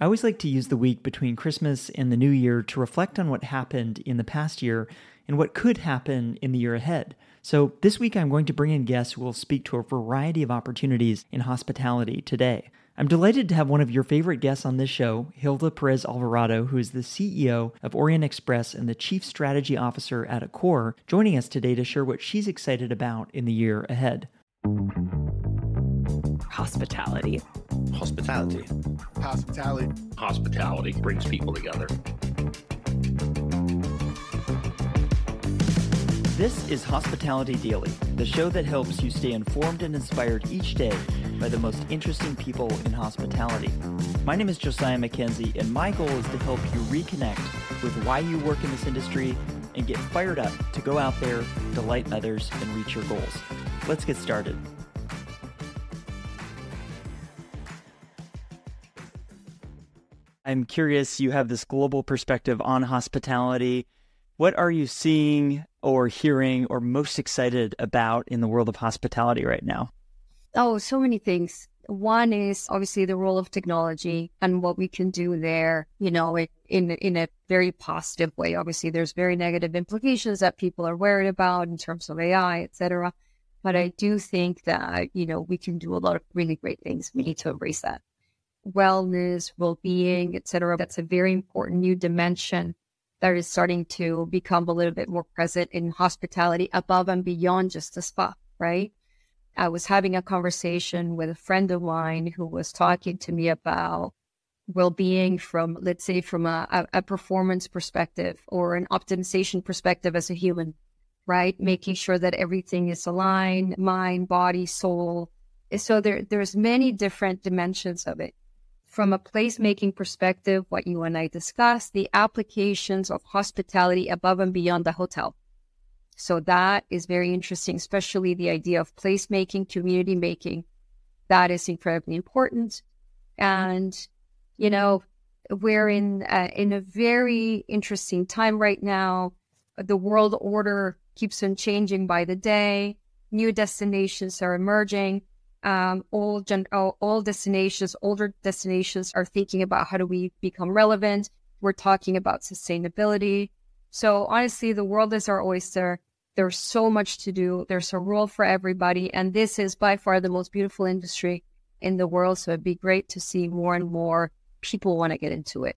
I always like to use the week between Christmas and the New Year to reflect on what happened in the past year and what could happen in the year ahead. So, this week I'm going to bring in guests who will speak to a variety of opportunities in hospitality today. I'm delighted to have one of your favorite guests on this show, Gilda Perez Alvarado, who is the CEO of Orient Express and the Chief Strategy Officer at Accor, joining us today to share what she's excited about in the year ahead hospitality. Hospitality. Hospitality. Hospitality brings people together. This is Hospitality Daily, the show that helps you stay informed and inspired each day by the most interesting people in hospitality. My name is Josiah Mackenzie, and my goal is to help you reconnect with why you work in this industry and get fired up to go out there, delight others, and reach your goals. Let's get started. I'm curious, you have this global perspective on hospitality. What are you seeing or hearing or most excited about in the world of hospitality right now? Oh, so many things. One is obviously the role of technology and what we can do there, you know, in in a very positive way. Obviously, there's very negative implications that people are worried about in terms of AI, et cetera. But I do think that, you know, we can do a lot of really great things. We need to embrace that wellness, well-being, etc. That's a very important new dimension that is starting to become a little bit more present in hospitality above and beyond just the spa, right? I was having a conversation with a friend of mine who was talking to me about well-being from, let's say, from a, a performance perspective or an optimization perspective as a human, right? Making sure that everything is aligned, mind, body, soul. So there, there's many different dimensions of it from a placemaking perspective, what you and I discussed, the applications of hospitality above and beyond the hotel. So that is very interesting, especially the idea of placemaking, community making. That is incredibly important. And, you know, we're in, uh, in a very interesting time right now. The world order keeps on changing by the day. New destinations are emerging um, all, gen- all destinations, older destinations are thinking about how do we become relevant. We're talking about sustainability. So honestly, the world is our oyster. There's so much to do. There's a role for everybody. And this is by far the most beautiful industry in the world. So it'd be great to see more and more people want to get into it.